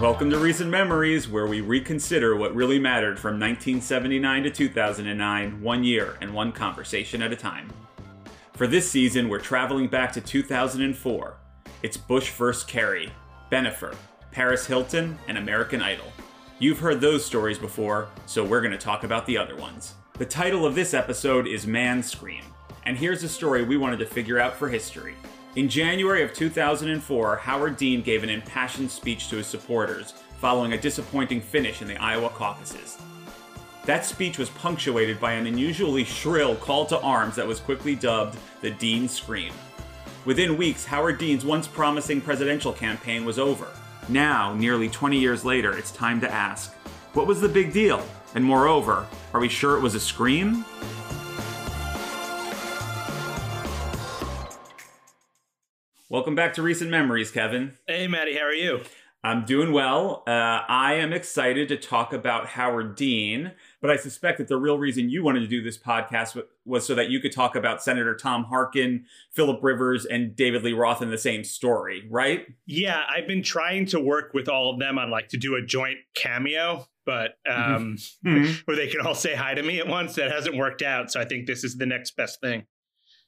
Welcome to Recent Memories, where we reconsider what really mattered from 1979 to 2009, one year and one conversation at a time. For this season, we're traveling back to 2004. It's Bush vs. Kerry, Bennifer, Paris Hilton, and American Idol. You've heard those stories before, so we're going to talk about the other ones. The title of this episode is Man Scream, and here's a story we wanted to figure out for history. In January of 2004, Howard Dean gave an impassioned speech to his supporters following a disappointing finish in the Iowa caucuses. That speech was punctuated by an unusually shrill call to arms that was quickly dubbed the Dean Scream. Within weeks, Howard Dean's once promising presidential campaign was over. Now, nearly 20 years later, it's time to ask what was the big deal? And moreover, are we sure it was a scream? Welcome back to Recent Memories, Kevin. Hey, Maddie, how are you? I'm doing well. Uh, I am excited to talk about Howard Dean, but I suspect that the real reason you wanted to do this podcast was so that you could talk about Senator Tom Harkin, Philip Rivers, and David Lee Roth in the same story, right? Yeah, I've been trying to work with all of them on like to do a joint cameo, but um, mm-hmm. where they can all say hi to me at once. That hasn't worked out, so I think this is the next best thing.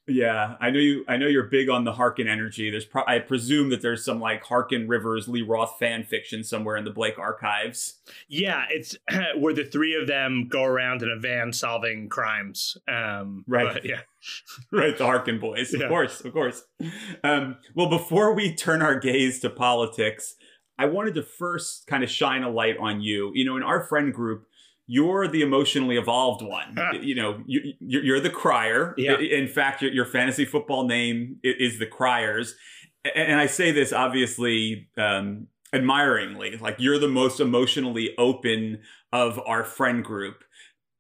Yeah, I know you. I know you're big on the Harkin energy. There's, pro- I presume that there's some like Harkin Rivers Lee Roth fan fiction somewhere in the Blake archives. Yeah, it's where the three of them go around in a van solving crimes. Um, right. Yeah. right. The Harkin boys, of yeah. course, of course. Um, well, before we turn our gaze to politics, I wanted to first kind of shine a light on you. You know, in our friend group, you're the emotionally evolved one. you know, you, you're the crier. Yeah. In fact, your, your fantasy football name is the Criers. And I say this obviously um, admiringly, like you're the most emotionally open of our friend group.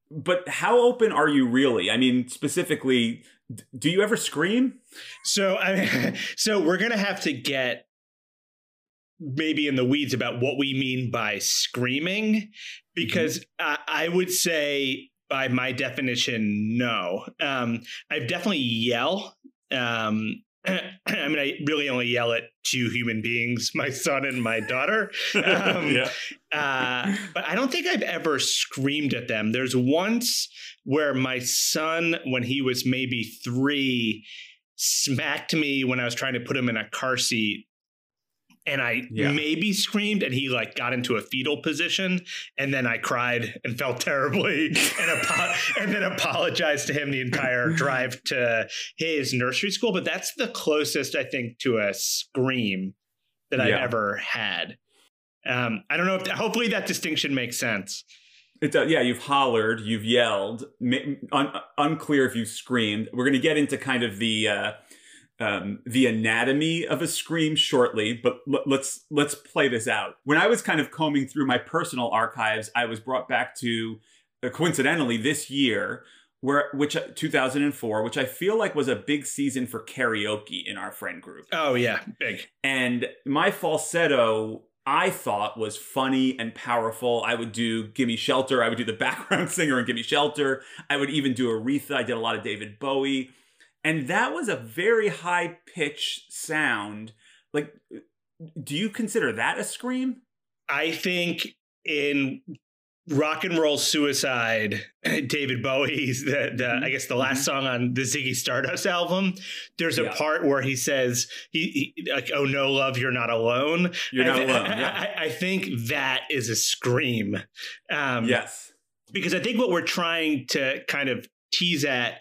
But how open are you really? I mean, specifically, do you ever scream? So, I mean, so we're gonna have to get maybe in the weeds about what we mean by screaming because mm-hmm. I, I would say by my definition no um, i definitely yell um, I mean, I really only yell at two human beings, my son and my daughter. Um, yeah. uh, but I don't think I've ever screamed at them. There's once where my son, when he was maybe three, smacked me when I was trying to put him in a car seat and I yeah. maybe screamed and he like got into a fetal position and then I cried and felt terribly and apo- and then apologized to him the entire drive to his nursery school but that's the closest I think to a scream that I've ever had. Um, I don't know if hopefully that distinction makes sense. It does. Yeah, you've hollered, you've yelled. Un- unclear if you screamed. We're going to get into kind of the uh, um, the anatomy of a scream shortly, but l- let's let's play this out. When I was kind of combing through my personal archives, I was brought back to uh, coincidentally this year, where which 2004, which I feel like was a big season for karaoke in our friend group. Oh yeah, big. And my falsetto I thought was funny and powerful. I would do Gimme Shelter. I would do the background singer and Gimme Shelter. I would even do Aretha. I did a lot of David Bowie. And that was a very high pitch sound. Like, do you consider that a scream? I think in rock and roll suicide david bowie's the, the mm-hmm. i guess the last mm-hmm. song on the ziggy stardust album there's a yeah. part where he says he, he, like oh no love you're not alone you're not I, alone yeah. I, I, think that is a scream um, yes because i think what we're trying to kind of tease at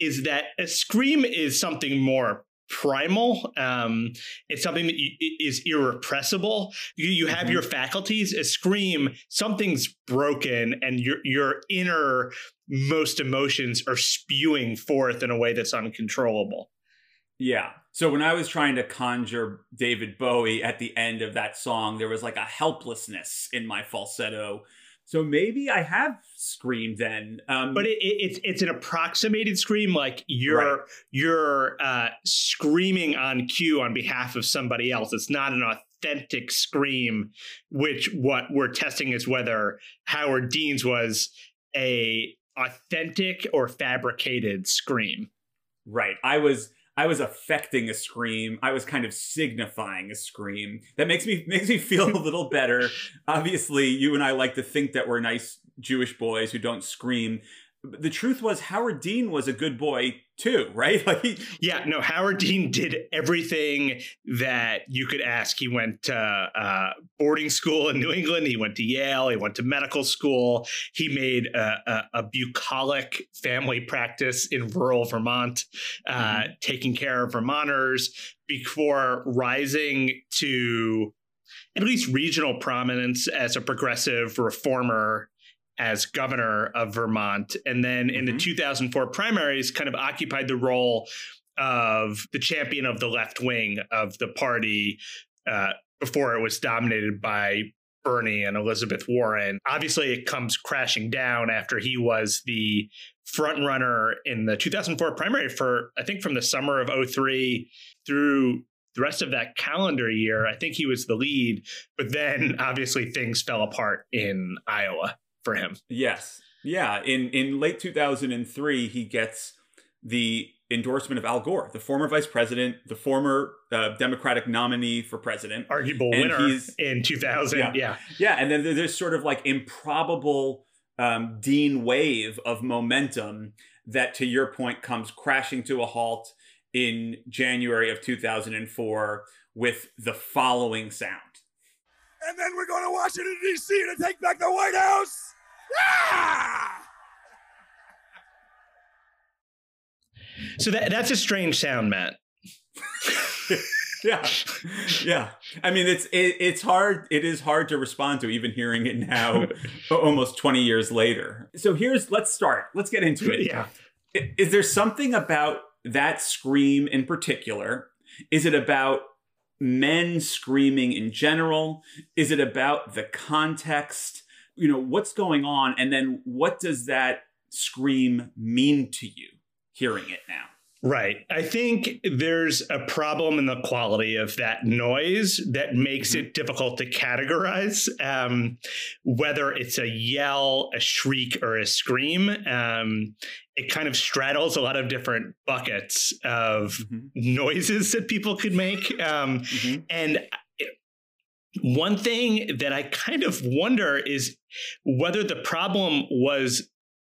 is that a scream is something more primal. Um, it's something that you, is irrepressible. You, you have mm-hmm. your faculties. A scream, something's broken, and your your inner most emotions are spewing forth in a way that's uncontrollable. Yeah. So when I was trying to conjure David Bowie at the end of that song, there was like a helplessness in my falsetto so maybe I have screamed then, um, but it, it, it's it's an approximated scream, like you're right. you're uh, screaming on cue on behalf of somebody else. It's not an authentic scream. Which what we're testing is whether Howard Dean's was a authentic or fabricated scream. Right. I was I was affecting a scream. I was kind of signifying a scream. That makes me makes me feel a little better. Obviously, you and I like to think that we're nice Jewish boys who don't scream the truth was Howard Dean was a good boy too, right? Like he, yeah, no, Howard Dean did everything that you could ask. He went to uh, boarding school in New England. He went to Yale. He went to medical school. He made a, a, a bucolic family practice in rural Vermont, uh, mm-hmm. taking care of Vermonters before rising to at least regional prominence as a progressive reformer as governor of Vermont. And then in mm-hmm. the 2004 primaries, kind of occupied the role of the champion of the left wing of the party uh, before it was dominated by Bernie and Elizabeth Warren. Obviously, it comes crashing down after he was the front runner in the 2004 primary for, I think, from the summer of 03 through the rest of that calendar year. I think he was the lead, but then obviously things fell apart in Iowa for him. Yes. Yeah. In in late 2003, he gets the endorsement of Al Gore, the former vice president, the former uh, Democratic nominee for president, arguable and winner in 2000. Yeah. yeah. Yeah. And then there's sort of like improbable um, Dean wave of momentum that, to your point, comes crashing to a halt in January of 2004 with the following sound. And then we're going to Washington, D.C. to take back the White House. Yeah! So that that's a strange sound, Matt. yeah, yeah. I mean, it's it, it's hard. It is hard to respond to, even hearing it now, almost twenty years later. So here's let's start. Let's get into it. Yeah. Is there something about that scream in particular? Is it about men screaming in general? Is it about the context? you know, what's going on? And then what does that scream mean to you hearing it now? Right. I think there's a problem in the quality of that noise that makes mm-hmm. it difficult to categorize, um, whether it's a yell, a shriek, or a scream. Um, it kind of straddles a lot of different buckets of mm-hmm. noises that people could make. Um, mm-hmm. And one thing that I kind of wonder is whether the problem was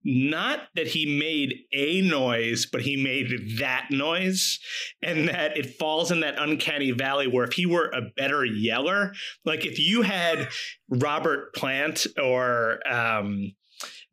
not that he made a noise, but he made that noise, and that it falls in that uncanny valley where if he were a better yeller, like if you had Robert Plant or um,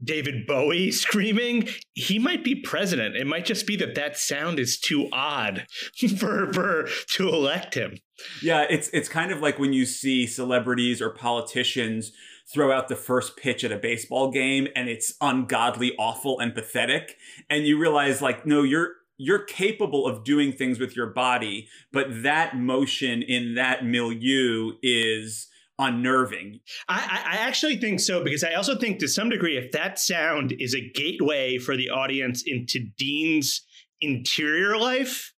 David Bowie screaming, he might be president. It might just be that that sound is too odd for, for to elect him. Yeah, it's it's kind of like when you see celebrities or politicians throw out the first pitch at a baseball game and it's ungodly, awful, and pathetic, and you realize like, no, you're you're capable of doing things with your body, but that motion in that milieu is unnerving. I, I, actually think so because I also think to some degree, if that sound is a gateway for the audience into Dean's interior life,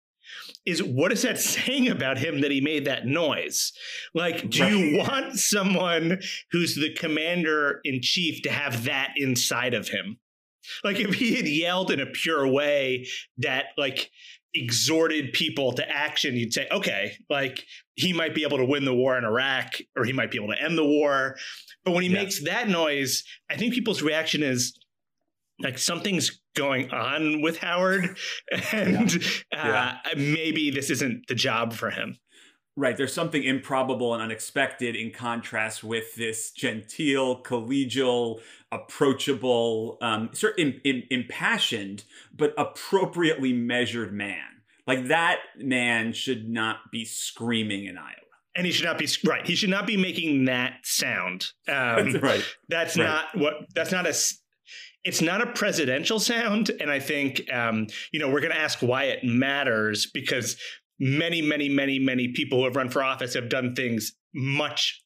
is what is that saying about him that he made that noise? Like, do right. you want someone who's the commander in chief to have that inside of him? Like, if he had yelled in a pure way that, like, exhorted people to action, you'd say, okay, like he might be able to win the war in Iraq or he might be able to end the war. But when he yeah. makes that noise, I think people's reaction is like something's going on with Howard and yeah. Uh, maybe this isn't the job for him. Right. There's something improbable and unexpected in contrast with this genteel, collegial, approachable, um, sort of impassioned, but appropriately measured man. Like that man should not be screaming in Iowa. And he should not be right. He should not be making that sound. Um, that's right. That's right. not what. That's not a it's not a presidential sound and i think um, you know we're going to ask why it matters because many, many, many, many people who have run for office have done things much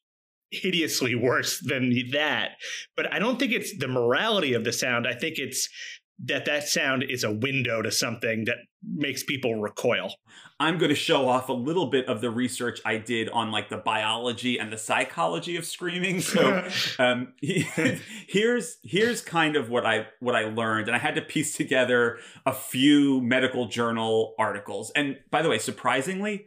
hideously worse than that. But I don't think it's the morality of the sound. I think it's that that sound is a window to something that makes people recoil. I'm going to show off a little bit of the research I did on like the biology and the psychology of screaming. So um, here's here's kind of what I what I learned, and I had to piece together a few medical journal articles. And by the way, surprisingly,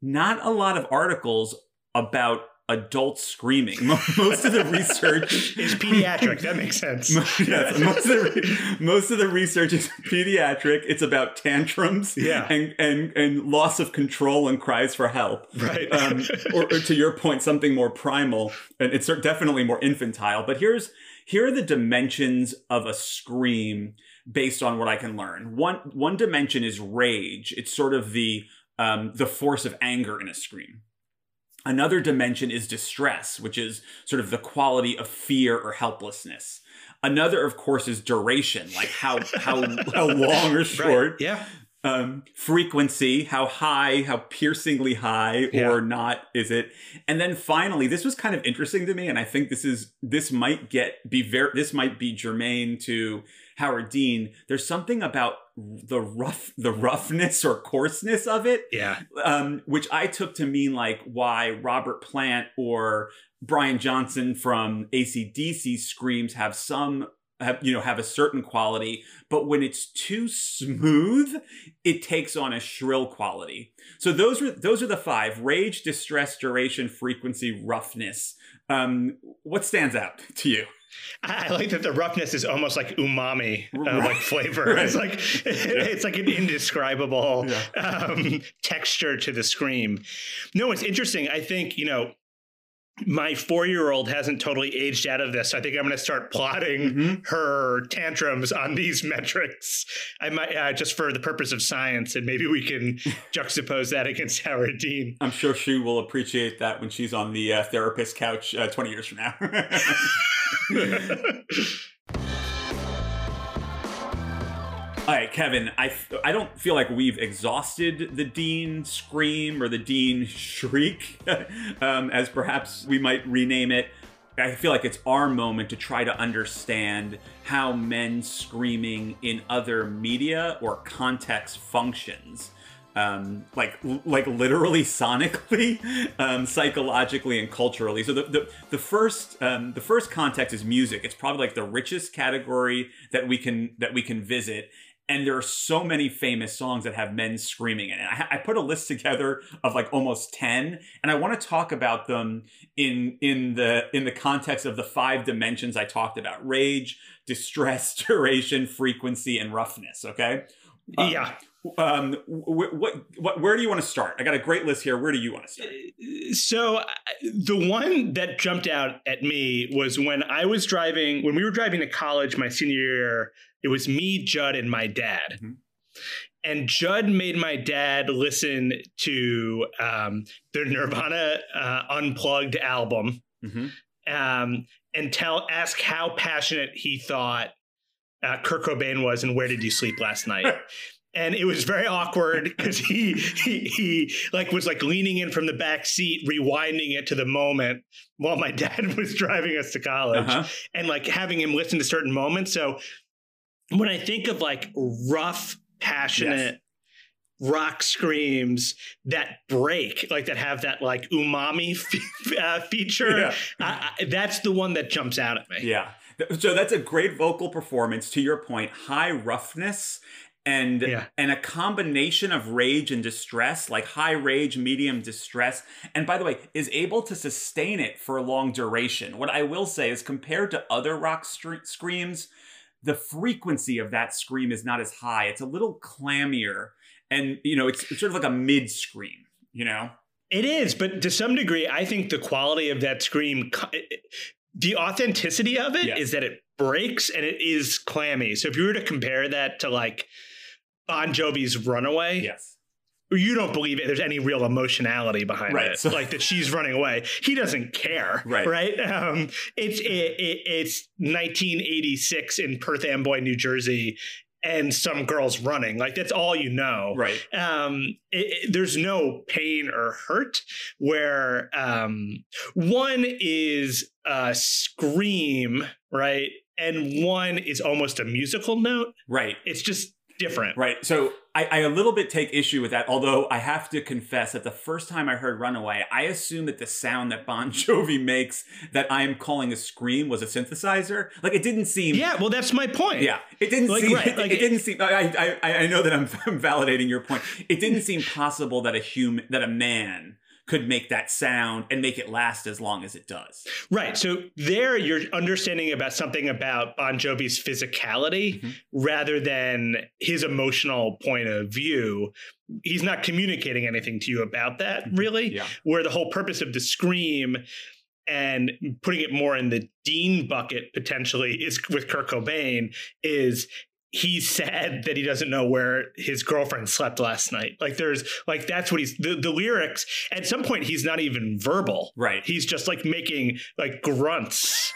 not a lot of articles about adult screaming. Most of the research is pediatric. That makes sense. yes, most of the most of the research is pediatric. It's about tantrums, yeah. and and and loss of control and cries for help. Right. Um, or, or to your point, something more primal, and it's definitely more infantile. But here's here are the dimensions of a scream based on what I can learn. One one dimension is rage. It's sort of the um, the force of anger in a scream. Another dimension is distress, which is sort of the quality of fear or helplessness. Another, of course, is duration, like how how how long or short. Right. Yeah. Um, frequency, how high, how piercingly high Yeah. or not is it? And then finally, this was kind of interesting to me, and I think this is this might get be very this might be germane to Howard Dean. There's something about the rough the roughness or coarseness of it Yeah. um, which I took to mean like why Robert Plant or Brian Johnson from ACDC screams have some have you know have a certain quality, but when it's too smooth, it takes on a shrill quality. So those are those are the five: rage, distress, duration, frequency, roughness. Um, what stands out to you? I like that the roughness is almost like umami, uh, like flavor. Right. It's like it's like an indescribable Yeah. um, texture to the scream. No, it's interesting. I think you know my four year old hasn't totally aged out of this. So I think I'm going to start plotting Mhm. her tantrums on these metrics. I might uh, just for the purpose of science, and maybe we can juxtapose that against Howard Dean. I'm sure she will appreciate that when she's on the uh, therapist couch uh, 20 years from now. All right, Kevin, I, I don't feel like we've exhausted the Dean scream or the Dean shriek, um, as perhaps we might rename it. I feel like it's our moment to try to understand how men screaming in other media or context functions. Um, like like literally sonically, um, psychologically, and culturally. So the the, the first um, the first context is music. It's probably like the richest category that we can that we can visit. And there are so many famous songs that have men screaming in it. I, I put a list together of like almost ten, and I want to talk about them in in the in the context of the five dimensions I talked about: rage, distress, duration, frequency, and roughness. Okay. Uh, yeah. Um. Wh- what? What? Where do you want to start? I got a great list here. Where do you want to start? So uh, the one that jumped out at me was when I was driving when we were driving to college my senior year. It was me, Judd, and my dad. Mhm. And Judd made my dad listen to um, the Nirvana uh, Unplugged album Mm-hmm. um, and tell ask how passionate he thought uh, Kurt Cobain was and where did you sleep last night. And it was very awkward because he, he he like was like leaning in from the back seat, rewinding it to the moment while my dad was driving us to college, Uh-huh. and like having him listen to certain moments. So when I think of like rough, passionate rock screams that break, like that have that like umami fe- uh, feature, Yeah. I, I, that's the one that jumps out at me. Yeah. So that's a great vocal performance. To your point, high roughness and Yeah. and a combination of rage and distress, like high rage, medium distress, and by the way, is able to sustain it for a long duration. What I will say is, compared to other rock stre- screams, the frequency of that scream is not as high. It's a little clammier, and you know, it's, it's sort of like a mid scream. You know, It is, but to some degree, I think the quality of that scream, the authenticity of it is that it breaks and it is clammy. So if you were to compare that to like Bon Jovi's Runaway, yes. You don't believe it. There's any real emotionality behind Right, it, so- like that she's running away. He doesn't care, Right. Right? Um, it's it, it, it's 1986 in Perth Amboy, New Jersey, and some girls running. Like that's all you know. Right. Um, it, it, there's no pain or hurt. Where um, one is a scream, right, and one is almost a musical note. Right. It's just different. Right. So I, I, a little bit take issue with that, although I have to confess that the first time I heard Runaway, I assumed that the sound that Bon Jovi makes that I'm calling a scream was a synthesizer. Like it didn't seem Yeah, well that's my point. Yeah. It didn't like, seem right, it, it, didn't seem I, I I know that I'm, I'm validating your point. It didn't seem possible that a human that a man could make that sound and make it last as long as it does. Right. So there you're understanding about something about Bon Jovi's physicality mm-hmm. rather than his emotional point of view. He's not communicating anything to you about that, mm-hmm. really. Yeah. Where the whole purpose of the scream and putting it more in the Dean bucket potentially is with Kurt Cobain is he's said that he doesn't know where his girlfriend slept last night. Like there's like that's what he's the, the lyrics at some point he's not even verbal. Right. He's just like making like grunts.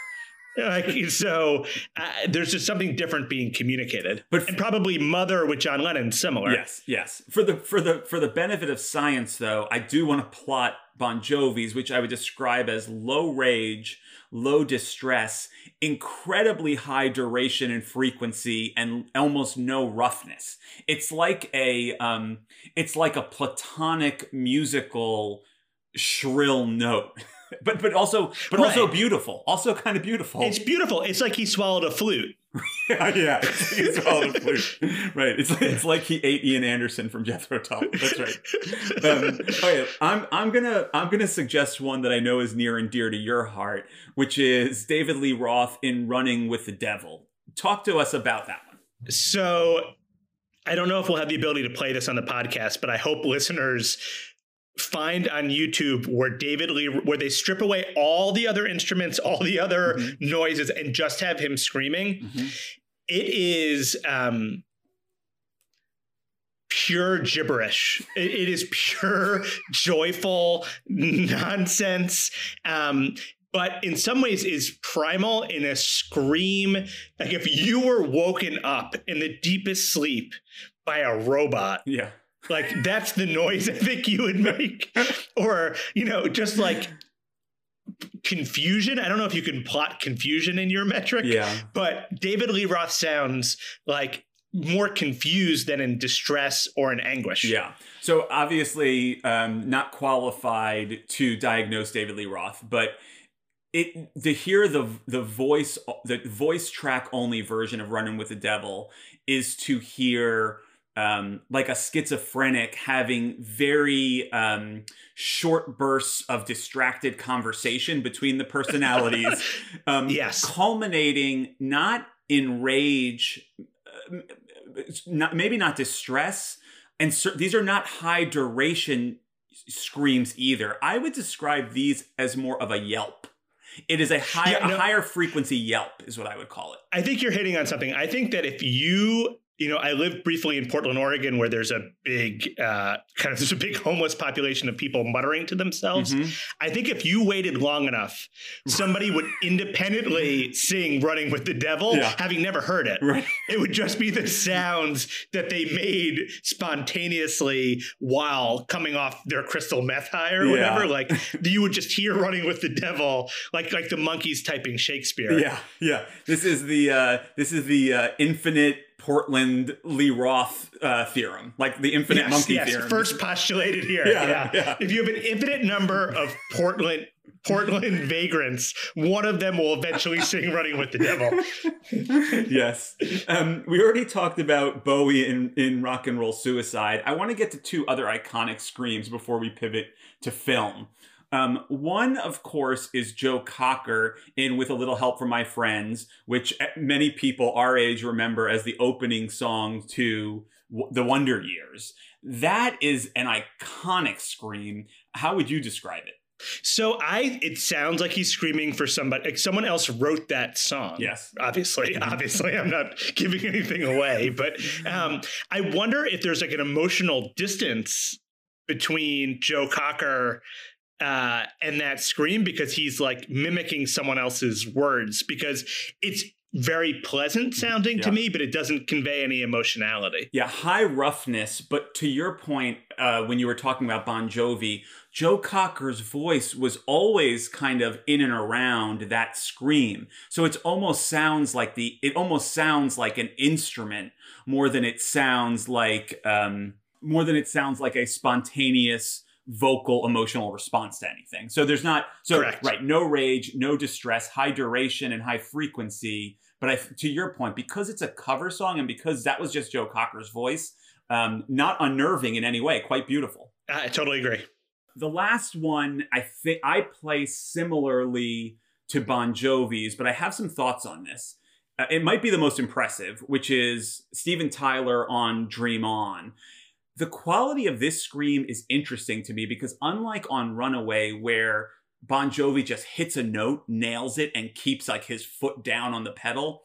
Like so uh, there's just something different being communicated but and probably mother with john lennon similar yes yes for the for the for the benefit of science though i do want to plot bon jovi's which i would describe as low rage low distress, incredibly high duration and frequency, and almost no roughness. It's like a um, it's like a platonic musical shrill note. but but also but right. also beautiful. Also kind of beautiful. It's beautiful. It's like he swallowed a flute. yeah, yeah. He swallowed a flute. Right. It's like, it's like he ate Ian Anderson from Jethro Tull. That's right. Um, okay, I'm I'm gonna I'm gonna suggest one that I know is near and dear to your heart, which is David Lee Roth in Running with the Devil. Talk to us about that one. So I don't know if we'll have the ability to play this on the podcast, but I hope listeners find on YouTube where David Lee, where they strip away all the other instruments, all the other mm-hmm. noises, and just have him screaming. Mm-hmm. It is um, pure gibberish. It, it is pure joyful nonsense. Um, but in some ways is primal in a scream. Like if you were woken up in the deepest sleep by a robot. Yeah like that's the noise I think you would make. or, you know, just like confusion. I don't know if you can plot confusion in your metric. Yeah. But David Lee Roth sounds like more confused than in distress or in anguish. Yeah. So obviously, um, not qualified to diagnose David Lee Roth, but it to hear the the voice the voice track only version of Running with the Devil is to hear um, like a schizophrenic having very um, short bursts of distracted conversation between the personalities. um, yes. Culminating not in rage, uh, not, maybe not distress. And these are not high duration screams either. I would describe these as more of a yelp. It is a higher, yeah, no, a higher frequency yelp, is what I would call it. I think you're hitting on something. I think that if you you know, I lived briefly in Portland, Oregon, where there's a big uh, kind of there's a big homeless population of people muttering to themselves. Mm-hmm. I think if you waited long enough, somebody would independently sing "Running with the Devil," yeah. having never heard it. Right. It would just be the sounds that they made spontaneously while coming off their crystal meth high or whatever. Like you would just hear "Running with the Devil," like like the monkeys typing Shakespeare. Yeah, yeah. This is the uh, this is the uh, infinite Portland Lee Roth uh, theorem, like the infinite yes, monkey yes. theorem. First postulated here. Yeah, yeah. yeah. If you have an infinite number of Portland Portland vagrants, one of them will eventually sing "Running with the Devil." yes, um, we already talked about Bowie in in Rock and Roll Suicide. I want to get to two other iconic screams before we pivot to film. Um, one, of course, is Joe Cocker in With a Little Help from My Friends, which many people our age remember as the opening song to The Wonder Years. That is an iconic scream. How would you describe it? So I, it sounds like he's screaming for somebody. Like someone else wrote that song. Yes, obviously, obviously, I'm not giving anything away, but um, I wonder if there's like an emotional distance between Joe Cocker uh, and that scream because he's like mimicking someone else's words because it's very pleasant sounding Yeah. to me, but it doesn't convey any emotionality. Yeah, high roughness. But to your point, uh, when you were talking about Bon Jovi, Joe Cocker's voice was always kind of in and around that scream. So it almost sounds like the it almost sounds like an instrument more than it sounds like um, more than it sounds like a spontaneous vocal emotional response to anything. So there's not so Correct. right, no rage, no distress, high duration and high frequency. But I, to your point, because it's a cover song and because that was just Joe Cocker's voice, um, not unnerving in any way, quite beautiful. I totally agree. The last one, I think I place similarly to Bon Jovi's, but I have some thoughts on this. Uh, it might be the most impressive, which is Steven Tyler on Dream On. The quality of this scream is interesting to me because, unlike on Runaway, where Bon Jovi just hits a note, nails it, and keeps like his foot down on the pedal,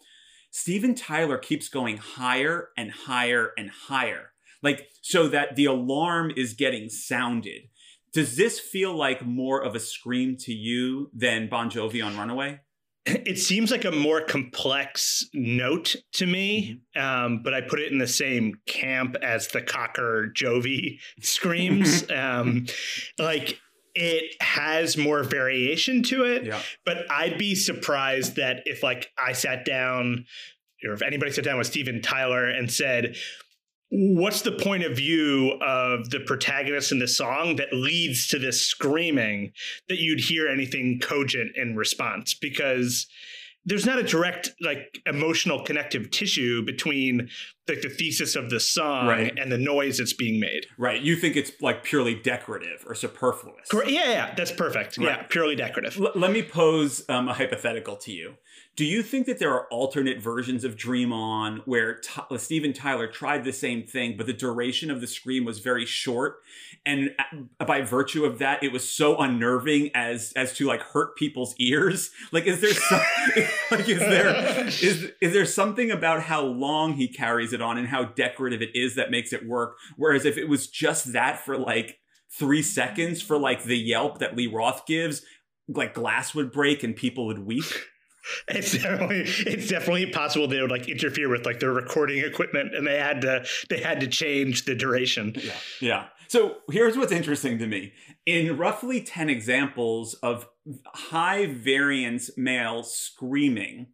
Steven Tyler keeps going higher and higher and higher. Like, so that the alarm is getting sounded. Does this feel like more of a scream to you than Bon Jovi on Runaway? It seems like a more complex note to me, um, but I put it in the same camp as the Cocker Jovi screams. um, like it has more variation to it, Yeah. but I'd be surprised that if like I sat down or if anybody sat down with Steven Tyler and said, What's the point of view of the protagonist in the song that leads to this screaming that you'd hear anything cogent in response? Because there's not a direct like emotional connective tissue between like the thesis of the song Right. and the noise that's being made. Right. You think it's like purely decorative or superfluous. Correct. Yeah, yeah, that's perfect. Yeah, purely decorative. L- let me pose um, a hypothetical to you. Do you think that there are alternate versions of Dream On where T- Steven Tyler tried the same thing, but the duration of the scream was very short, and uh, by virtue of that, it was so unnerving as as to like hurt people's ears? Like, is there some, like is there is is there something about how long he carries it on and how decorative it is that makes it work? Whereas if it was just that for like three seconds for like the yelp that Lee Roth gives, like glass would break and people would weep. It's definitely it's definitely possible they would like interfere with like their recording equipment and they had to they had to change the duration. Yeah. Yeah. So here's what's interesting to me. In roughly 10 examples of high variance male screaming,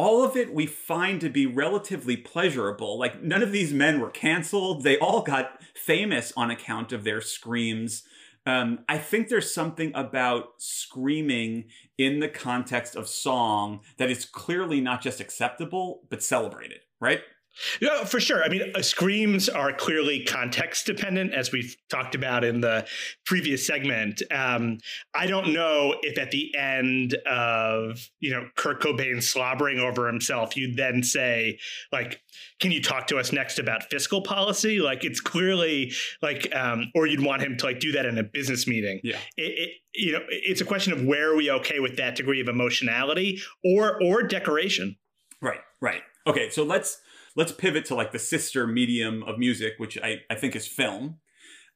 all of it we find to be relatively pleasurable. Like none of these men were canceled. They all got famous on account of their screams. Um, I think there's something about screaming in the context of song that is clearly not just acceptable, but celebrated, right? Yeah, for sure. I mean, uh, screams are clearly context dependent, as we've talked about in the previous segment. Um, I don't know if at the end of you know Kurt Cobain slobbering over himself, you'd then say like, "Can you talk to us next about fiscal policy?" Like, it's clearly like, um, or you'd want him to like do that in a business meeting. Yeah. It, it, you know, it's a question of where are we okay with that degree of emotionality or or decoration. Right, right. Okay, so let's let's pivot to like the sister medium of music, which I, I think is film.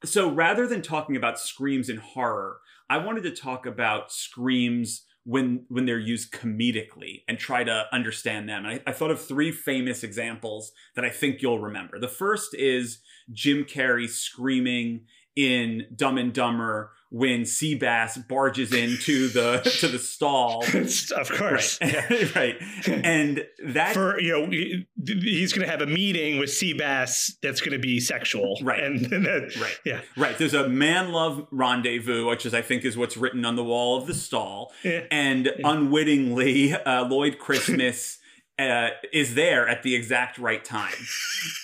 So rather than talking about screams in horror, I wanted to talk about screams when when they're used comedically and try to understand them. And I, I thought of three famous examples that I think you'll remember. The first is Jim Carrey screaming in Dumb and Dumber when Seabass barges into the to the stall. of course. Right. right. And that for you know he's going to have a meeting with Seabass that's going to be sexual, Right. And, and that, Right. yeah, Right. There's a man love rendezvous, which is I think is what's written on the wall of the stall, Yeah. and unwittingly, uh, Lloyd Christmas. Uh, is there at the exact right time.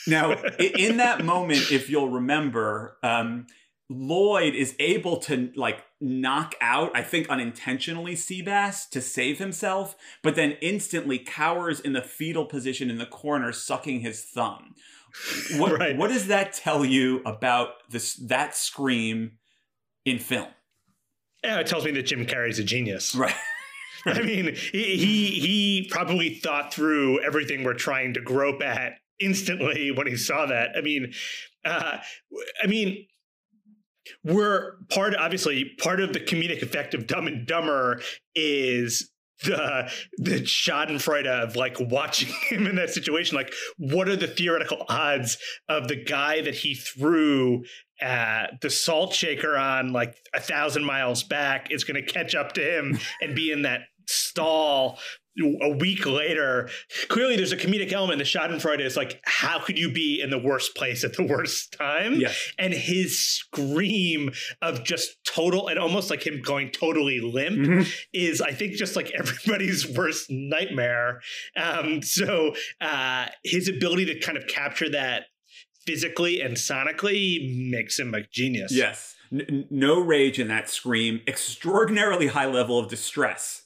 Now, in that moment, if you'll remember, um, Lloyd is able to like knock out, I think unintentionally, Seabass to save himself, but then instantly cowers in the fetal position in the corner, sucking his thumb. What, Right. what does that tell you about this that scream in film? yeah. It tells me that Jim Carrey's a genius. Right. I mean, he, he he probably thought through everything we're trying to grope at instantly when he saw that. I mean, uh, I mean, we're part obviously part of the comedic effect of Dumb and Dumber is the the Schadenfreude of like watching him in that situation. Like, what are the theoretical odds of the guy that he threw uh, the salt shaker on like a thousand miles back is going to catch up to him and be in that stall a week later, clearly there's a comedic element. The Schadenfreude is like, how could you be in the worst place at the worst time? Yes. And his scream of just total and almost like him going totally limp Mhm. is, I think, just like everybody's worst nightmare. Um, so uh, his ability to kind of capture that physically and sonically makes him a genius. Yes. N- no rage in that scream. Extraordinarily high level of distress.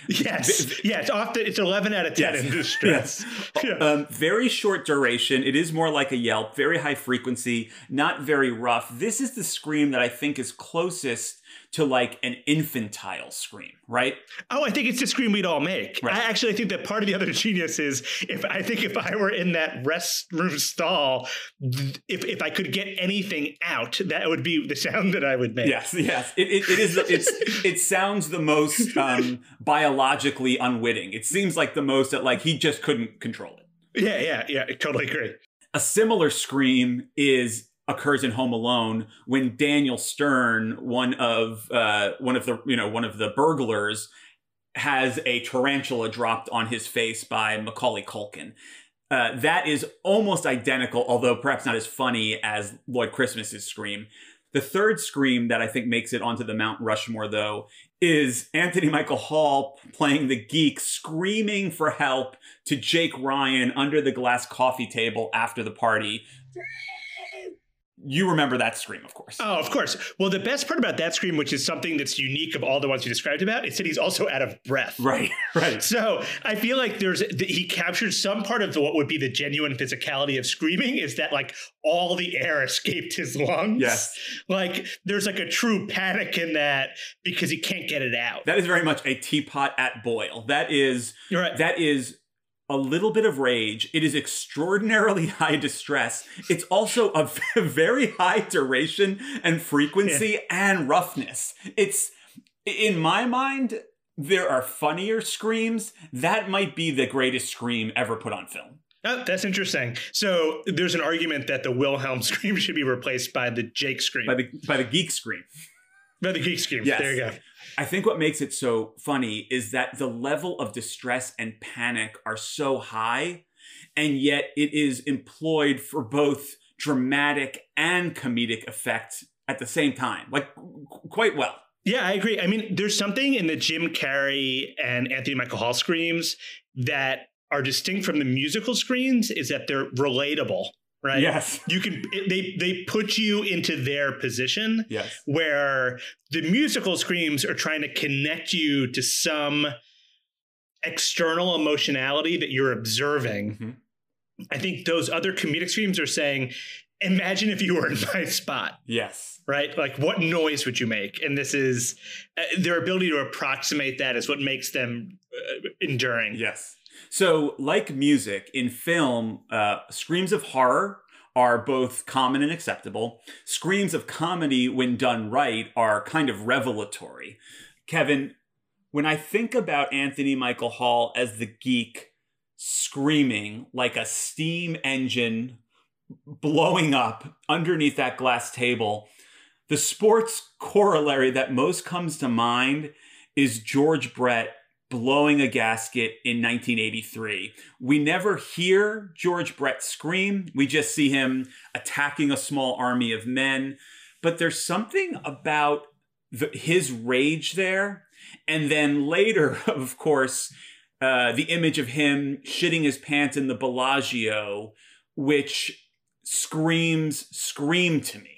Yes. It's often it's eleven out of ten Yes. in distress. Yeah. Um, very short duration. It is more like a yelp. Very high frequency. Not very rough. This is the scream that I think is closest to like an infantile scream, right? Oh, I think it's the scream we'd all make. Right. I actually think that part of the other genius is if I think if I were in that restroom stall, if if I could get anything out, that would be the sound that I would make. Yes, yes. It, it, it is. It's. It sounds the most um, biologically unwitting. It seems like the most that like he just couldn't control it. Yeah, yeah, yeah. I totally agree. A similar scream is occurs in Home Alone when Daniel Stern, one of uh, one of the you know one of the burglars, has a tarantula dropped on his face by Macaulay Culkin. Uh, that is almost identical, although perhaps not as funny as Lloyd Christmas's scream. The third scream that I think makes it onto the Mount Rushmore, though, is Anthony Michael Hall playing the geek, screaming for help to Jake Ryan under the glass coffee table after the party. You remember that scream, of course. Oh, of course. Well, the best part about that scream, which is something that's unique of all the ones you described about, is that he's also out of breath. Right, right. So I feel like there's he captured some part of the, what would be the genuine physicality of screaming is that like all the air escaped his lungs. Yes. Like there's like a true panic in that because he can't get it out. That is very much a teapot at boil. That is You're right. that is a little bit of rage. It is extraordinarily high distress. It's also a very high duration and frequency and roughness. It's in my mind there are funnier screams. That might be the greatest scream ever put on film. Oh, that's interesting. So there's an argument that the Wilhelm scream should be replaced by the Jake scream. By the by the geek scream. By the geek scream. Yes. There you go. I think what makes it so funny is that the level of distress and panic are so high, and yet it is employed for both dramatic and comedic effect at the same time, like quite well. Yeah, I agree. I mean, there's something in the Jim Carrey and Anthony Michael Hall screams that are distinct from the musical screams is that they're relatable, right? Yes. You can they they put you into their position Yes. where the musical screams are trying to connect you to some external emotionality that you're observing. Mhm. I think those other comedic screams are saying, imagine if you were in my spot Yes. right? Like, what noise would you make? And this is uh, their ability to approximate that is what makes them uh, enduring. Yes. So, like music in film, uh, screams of horror are both common and acceptable. Screams of comedy, when done right, are kind of revelatory. Kevin, when I think about Anthony Michael Hall as the geek screaming like a steam engine blowing up underneath that glass table, the sports corollary that most comes to mind is George Brett blowing a gasket in 1983. We never hear George Brett scream, we just see him attacking a small army of men. But there's something about the, his rage there. And then later, of course, uh, the image of him shitting his pants in the Bellagio, which screams, scream to me.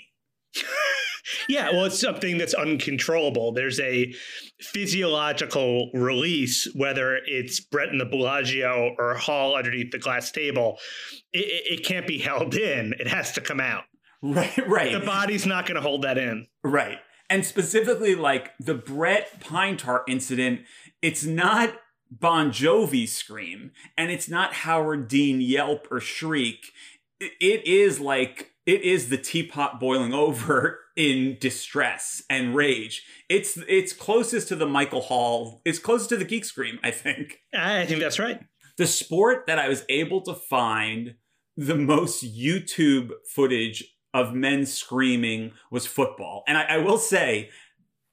Yeah, well, it's something that's uncontrollable. There's a physiological release, whether it's Brett in the Bellagio or Hall underneath the glass table. It, it, it can't be held in, it has to come out. Right, right. The body's not going to hold that in. Right. And specifically, like the Brett Pine Tar incident, it's not Bon Jovi scream and it's not Howard Dean yelp or shriek. It is like it is the teapot boiling over in distress and rage. It's it's closest to the Michael Hall. It's closest to the Geek Scream, I think. I think that's right. The sport that I was able to find the most YouTube footage of men screaming was football. And I, I will say,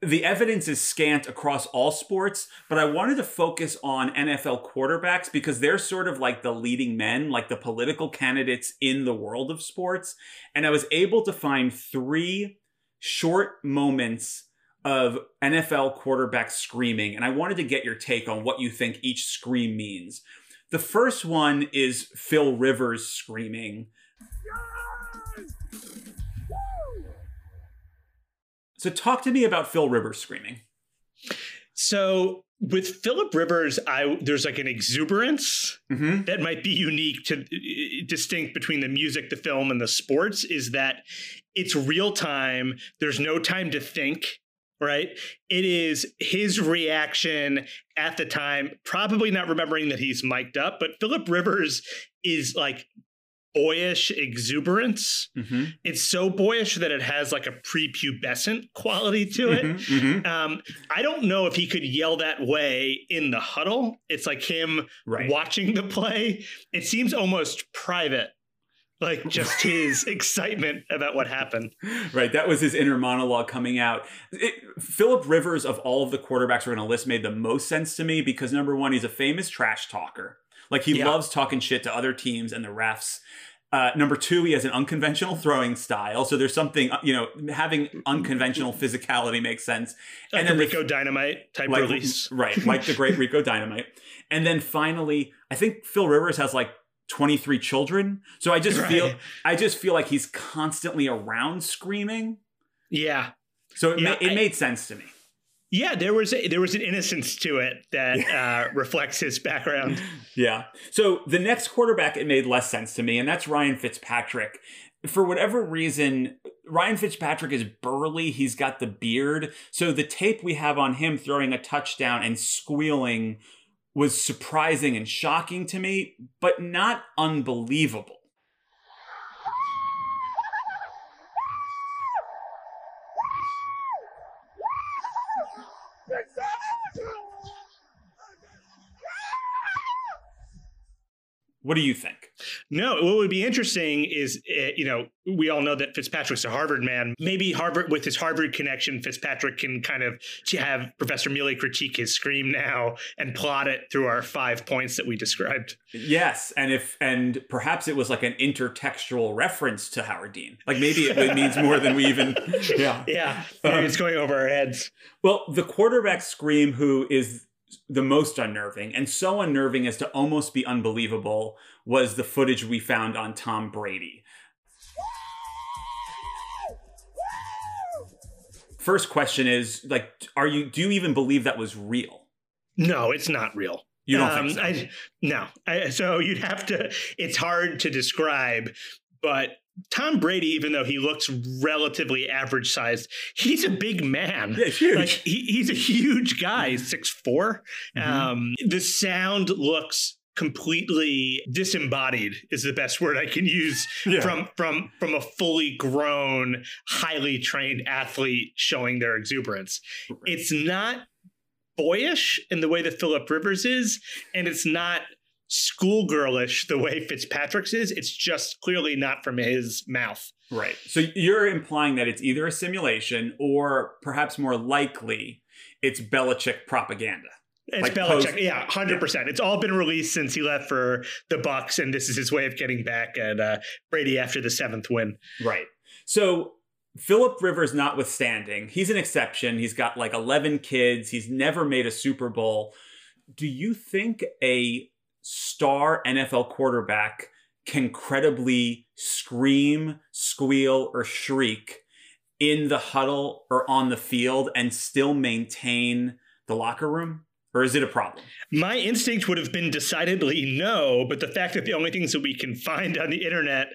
the evidence is scant across all sports, but I wanted to focus on NFL quarterbacks because they're sort of like the leading men, like the political candidates in the world of sports. And I was able to find three short moments of NFL quarterbacks screaming. And I wanted to get your take on what you think each scream means. The first one is Phil Rivers screaming. So talk to me about Phil Rivers screaming. So with Philip Rivers, I there's like an exuberance mm-hmm. that might be unique to distinct between the music, the film, and the sports. Is that it's real time. There's no time to think. Right. It is his reaction at the time, probably not remembering that he's mic'd up, but Philip Rivers is like boyish exuberance. Mm-hmm. It's so boyish that it has like a prepubescent quality to it. Mm-hmm, mm-hmm. Um, I don't know if he could yell that way in the huddle. It's like him Right. watching the play. It seems almost private, like just his excitement about what happened. Right, that was his inner monologue coming out. It, Philip Rivers, of all of the quarterbacks we're going to list, made the most sense to me because number one, he's a famous trash talker. Like he Yeah. loves talking shit to other teams and the refs. Uh, number two, he has an unconventional throwing style. So there's something, you know, having unconventional physicality makes sense. Like and then the Rico Dynamite type like, release. Right, like the great Rico Dynamite. And then finally, I think Phil Rivers has like 23 children. So I just feel I just feel like he's constantly around screaming. Yeah. So it, Yeah, ma- it I- made sense to me. Yeah, there was a, there was an innocence to it that uh, reflects his background. Yeah. So the next quarterback, it made less sense to me, and that's Ryan Fitzpatrick. For whatever reason, Ryan Fitzpatrick is burly. He's got the beard. So the tape we have on him throwing a touchdown and squealing was surprising and shocking to me, but not unbelievable. What do you think? No, what would be interesting is, uh, you know, we all know that Fitzpatrick's a Harvard man. Maybe Harvard, with his Harvard connection, Fitzpatrick can kind of have Professor Mele critique his scream now and plot it through our five points that we described. Yes, and if and perhaps it was like an intertextual reference to Howard Dean. Like maybe it means more than we even. Yeah. Yeah, maybe it's going over our heads. Well, the quarterback scream, who is the most unnerving and so unnerving as to almost be unbelievable, was the footage we found on Tom Brady. First question is like, are you do you even believe that was real? No, it's not real. You don't Um, think so? I, no. I, so you'd have to, it's hard to describe, but Tom Brady, even though he looks relatively average sized, he's a big man. yeah, huge. Like he, he's a huge guy, 6'4. Mhm. Um, the sound looks completely disembodied is the best word I can use Yeah. from from from a fully grown highly trained athlete showing their exuberance it's not boyish in the way that Philip Rivers is, and it's not schoolgirlish the way Fitzpatrick's is. It's just clearly not from his mouth. Right. So you're implying that it's either a simulation or perhaps more likely it's Belichick propaganda. It's Like Belichick, post- yeah, hundred percent. It's all been released since he left for the Bucs, and this is his way of getting back at uh, Brady after the seventh win. Right. So Philip Rivers notwithstanding, he's an exception. He's got like 11 kids. He's never made a Super Bowl. Do you think a star NFL quarterback can credibly scream, squeal, or shriek in the huddle or on the field and still maintain the locker room? Or is it a problem? My instinct would have been decidedly no, but the fact that the only things that we can find on the internet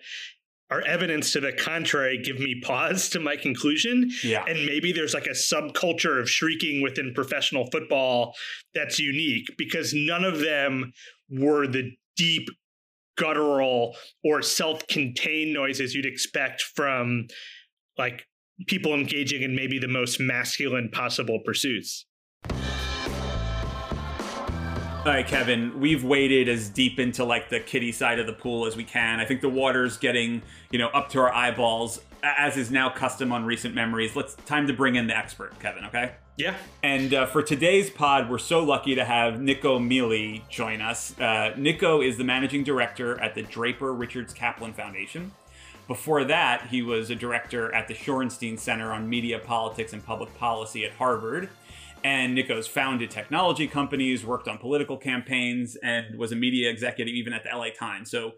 are evidence to the contrary give me pause to my conclusion. Yeah. And maybe there's like a subculture of shrieking within professional football that's unique because none of them were the deep guttural or self-contained noises you'd expect from like people engaging in maybe the most masculine possible pursuits. All right, Kevin, we've waded as deep into like the kitty side of the pool as we can. I think the water's getting, you know, up to our eyeballs, as is now custom on recent memories. Let's time to bring in the expert, Kevin, okay? Yeah. And uh, for today's pod, we're so lucky to have Nicco Mele join us. Uh, Nicco is the managing director at the Draper Richards Kaplan Foundation. Before that, he was a director at the Shorenstein Center on Media, Politics, and Public Policy at Harvard. And Nicco's founded technology companies, worked on political campaigns, and was a media executive even at the LA Times. So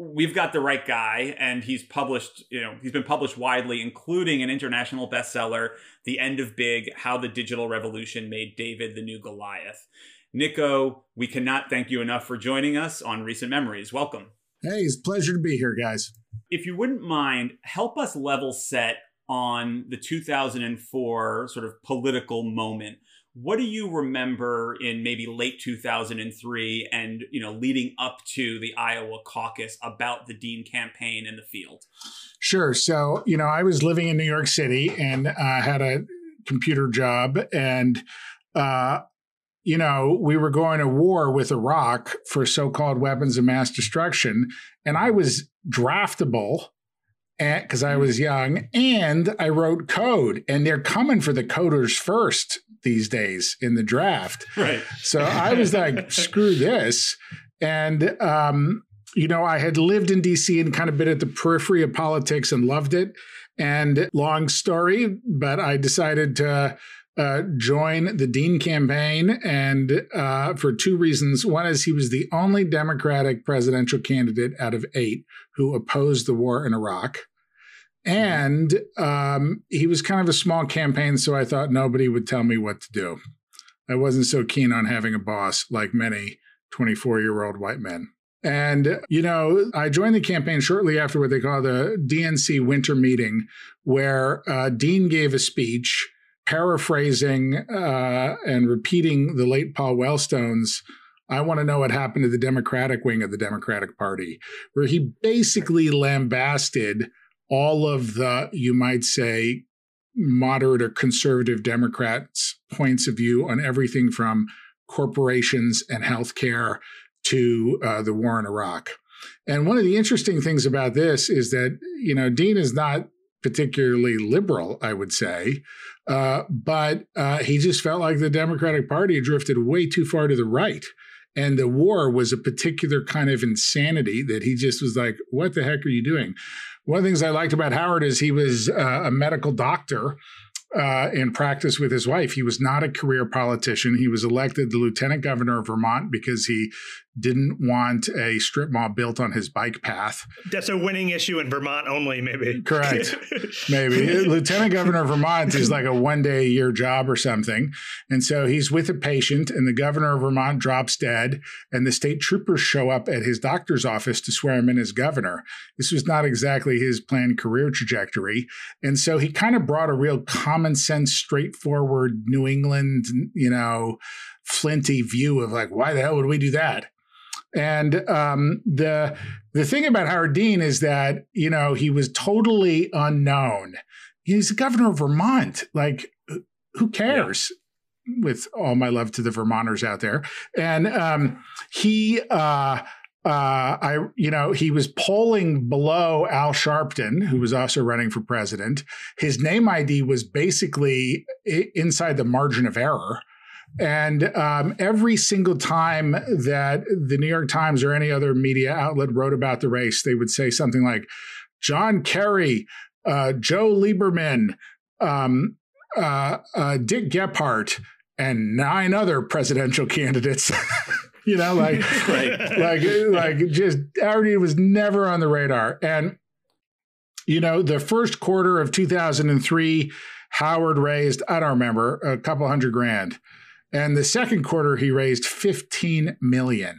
we've got the right guy, and he's published, you know, he's been published widely, including an international bestseller, The End of Big How the Digital Revolution Made David the New Goliath. Nicco, we cannot thank you enough for joining us on Recent Memories. Welcome. Hey, it's a pleasure to be here, guys. If you wouldn't mind, help us level set on the 2004 sort of political moment. What do you remember in maybe late 2003 and you know leading up to the Iowa caucus about the Dean campaign in the field? Sure. So you know, I was living in New York City and uh, had a computer job, and uh, you know, we were going to war with Iraq for so-called weapons of mass destruction, and I was draftable because I was young, and I wrote code, and they're coming for the coders first these days in the draft. Right. So I was like, screw this, and um, you know, I had lived in DC and kind of been at the periphery of politics and loved it. And long story, but I decided to uh, join the Dean campaign, and uh, for two reasons. One is he was the only Democratic presidential candidate out of eight who opposed the war in Iraq. And um, he was kind of a small campaign, so I thought nobody would tell me what to do. I wasn't so keen on having a boss like many 24 year old white men. And, you know, I joined the campaign shortly after what they call the DNC winter meeting, where uh, Dean gave a speech paraphrasing uh, and repeating the late Paul Wellstone's I want to know what happened to the Democratic wing of the Democratic Party, where he basically lambasted all of the, you might say, moderate or conservative Democrats' points of view on everything from corporations and healthcare to uh, the war in Iraq. And one of the interesting things about this is that, you know, Dean is not particularly liberal, I would say, uh, but uh, he just felt like the Democratic Party had drifted way too far to the right. And the war was a particular kind of insanity that he just was like, what the heck are you doing? One of the things I liked about Howard is he was uh, a medical doctor uh, in practice with his wife. He was not a career politician. He was elected the lieutenant governor of Vermont because he didn't want a strip mall built on his bike path. That's a winning issue in Vermont only, maybe. Correct. maybe. lieutenant governor of Vermont is like a one day a year job or something. And so he's with a patient, and the governor of Vermont drops dead, and the state troopers show up at his doctor's office to swear him in as governor. This was not exactly his planned career trajectory. And so he kind of brought a real common sense, straightforward New England, you know, flinty view of like, why the hell would we do that? And um, the the thing about Howard Dean is that you know he was totally unknown. He's the governor of Vermont. Like, who cares? Yeah. With all my love to the Vermonters out there, and um, he. Uh, uh, I, you know, he was polling below Al Sharpton, who was also running for president. His name ID was basically inside the margin of error. And um, every single time that the New York Times or any other media outlet wrote about the race, they would say something like John Kerry, uh, Joe Lieberman, um, uh, uh, Dick Gephardt, and nine other presidential candidates. you know, like, right. like, like just already was never on the radar. And, you know, the first quarter of 2003, Howard raised, I don't remember, a couple hundred grand. And the second quarter, he raised 15 million.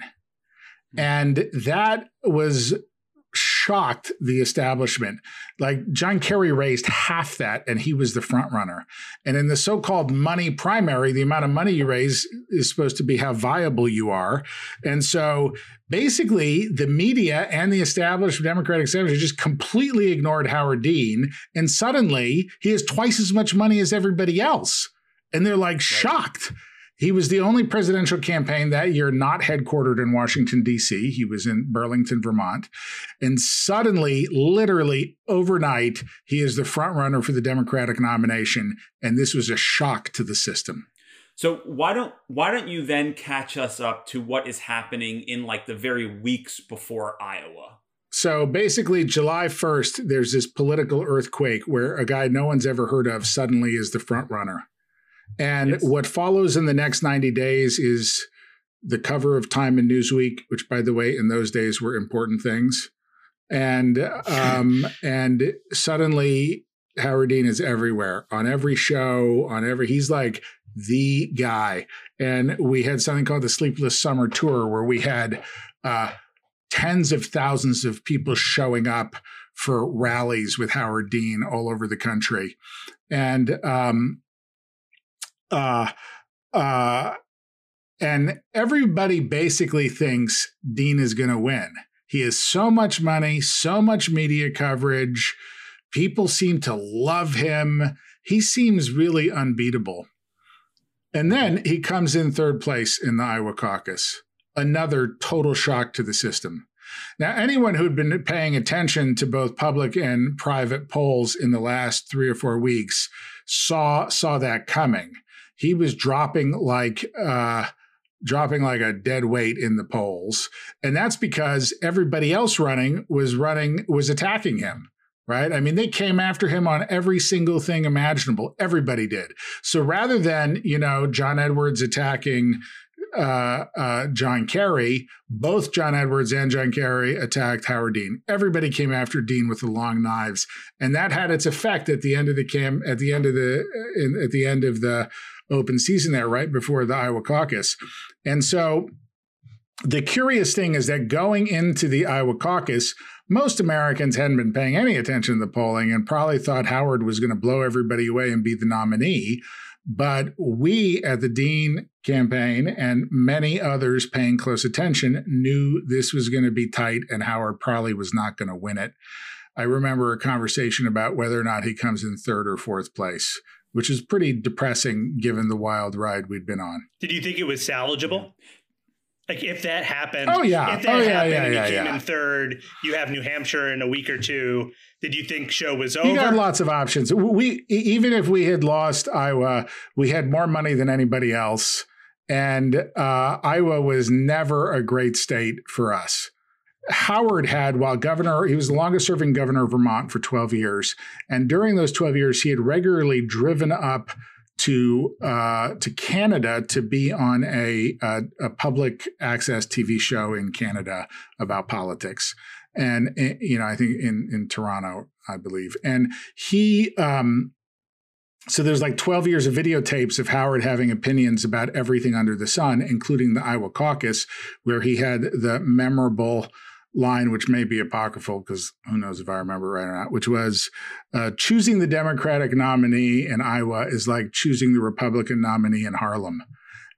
Hmm. And that was shocked the establishment. Like John Kerry raised half that and he was the front runner. And in the so-called money primary, the amount of money you raise is supposed to be how viable you are. And so basically the media and the established Democratic senators just completely ignored Howard Dean. And suddenly he has twice as much money as everybody else. And they're like right. shocked. He was the only presidential campaign that year not headquartered in Washington, D.C. He was in Burlington, Vermont. And suddenly, literally overnight, he is the front runner for the Democratic nomination. And this was a shock to the system. So why don't why don't you then catch us up to what is happening in like the very weeks before Iowa? So basically, July 1st, there's this political earthquake where a guy no one's ever heard of suddenly is the front runner. And yes. what follows in the next 90 days is the cover of Time and Newsweek, which, by the way, in those days were important things. And um, and suddenly Howard Dean is everywhere on every show, on every. He's like the guy. And we had something called the Sleepless Summer Tour, where we had uh, tens of thousands of people showing up for rallies with Howard Dean all over the country. And um, uh, uh, and everybody basically thinks Dean is going to win. He has so much money, so much media coverage. People seem to love him. He seems really unbeatable. And then he comes in third place in the Iowa caucus. Another total shock to the system. Now, anyone who'd been paying attention to both public and private polls in the last three or four weeks saw saw that coming he was dropping like uh, dropping like a dead weight in the polls, and that's because everybody else running was running was attacking him. Right. I mean, they came after him on every single thing imaginable. Everybody did. So rather than, you know, John Edwards attacking uh, uh, John Kerry, both John Edwards and John Kerry attacked Howard Dean. Everybody came after Dean with the long knives, and that had its effect at the end of the cam. At the end of the in, at the end of the open season there, right before the Iowa caucus, and so. The curious thing is that going into the Iowa caucus, most Americans hadn't been paying any attention to the polling and probably thought Howard was going to blow everybody away and be the nominee. But we at the Dean campaign and many others paying close attention knew this was going to be tight and Howard probably was not going to win it. I remember a conversation about whether or not he comes in third or fourth place, which is pretty depressing given the wild ride we'd been on. Did you think it was salvageable? Like if that happened, oh yeah, if that oh, happened yeah, yeah, and yeah, you came yeah. in third, you have New Hampshire in a week or two. Did you think show was over? You got lots of options. We even if we had lost Iowa, we had more money than anybody else, and uh, Iowa was never a great state for us. Howard had, while governor, he was the longest serving governor of Vermont for 12 years. And during those 12 years, he had regularly driven up to uh, to Canada to be on a, a, a public access TV show in Canada about politics, and eh, you know I think in in Toronto I believe, and he. Um, so there's like 12 years of videotapes of Howard having opinions about everything under the sun, including the Iowa caucus, where he had the memorable line, which may be apocryphal because who knows if I remember right or not, which was uh, choosing the Democratic nominee in Iowa is like choosing the Republican nominee in Harlem.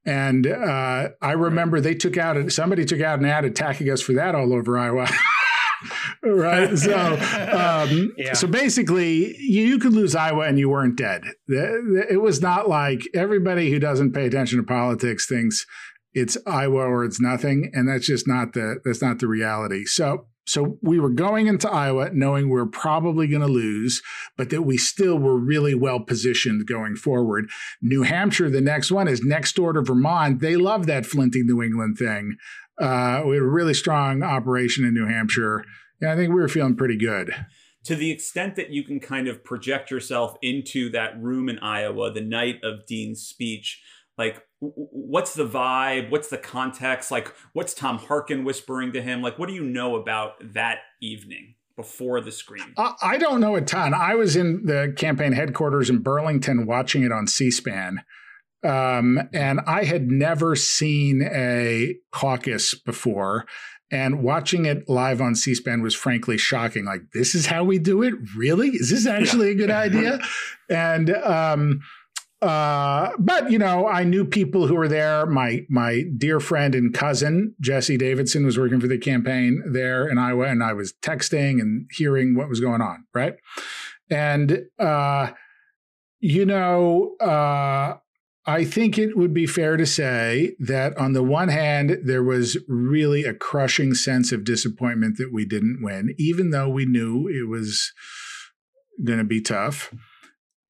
And uh, I remember they took out somebody took out an ad attacking us for that all over Iowa. right. So, um, yeah. so basically, you, you, could lose Iowa and you weren't dead. It was not like everybody who doesn't pay attention to politics thinks it's Iowa or it's nothing, and that's just not the that's not the reality. So so we were going into Iowa knowing we are probably going to lose, but that we still were really well positioned going forward. New Hampshire, the next one, is next door to Vermont. They love that flinty New England thing. Uh, we had a really strong operation in New Hampshire. And I think we were feeling pretty good. To the extent that you can kind of project yourself into that room in Iowa the night of Dean's speech, like what's the vibe what's the context like what's tom harkin whispering to him like what do you know about that evening before the screen i don't know a ton i was in the campaign headquarters in burlington watching it on c-span Um, and I had never seen a caucus before. And watching it live on C SPAN was frankly shocking. Like, this is how we do it? Really? Is this actually yeah. a good idea? and, um, uh, but you know, I knew people who were there. My my dear friend and cousin Jesse Davidson was working for the campaign there in Iowa, and I was texting and hearing what was going on. Right, and uh, you know, uh, I think it would be fair to say that on the one hand, there was really a crushing sense of disappointment that we didn't win, even though we knew it was going to be tough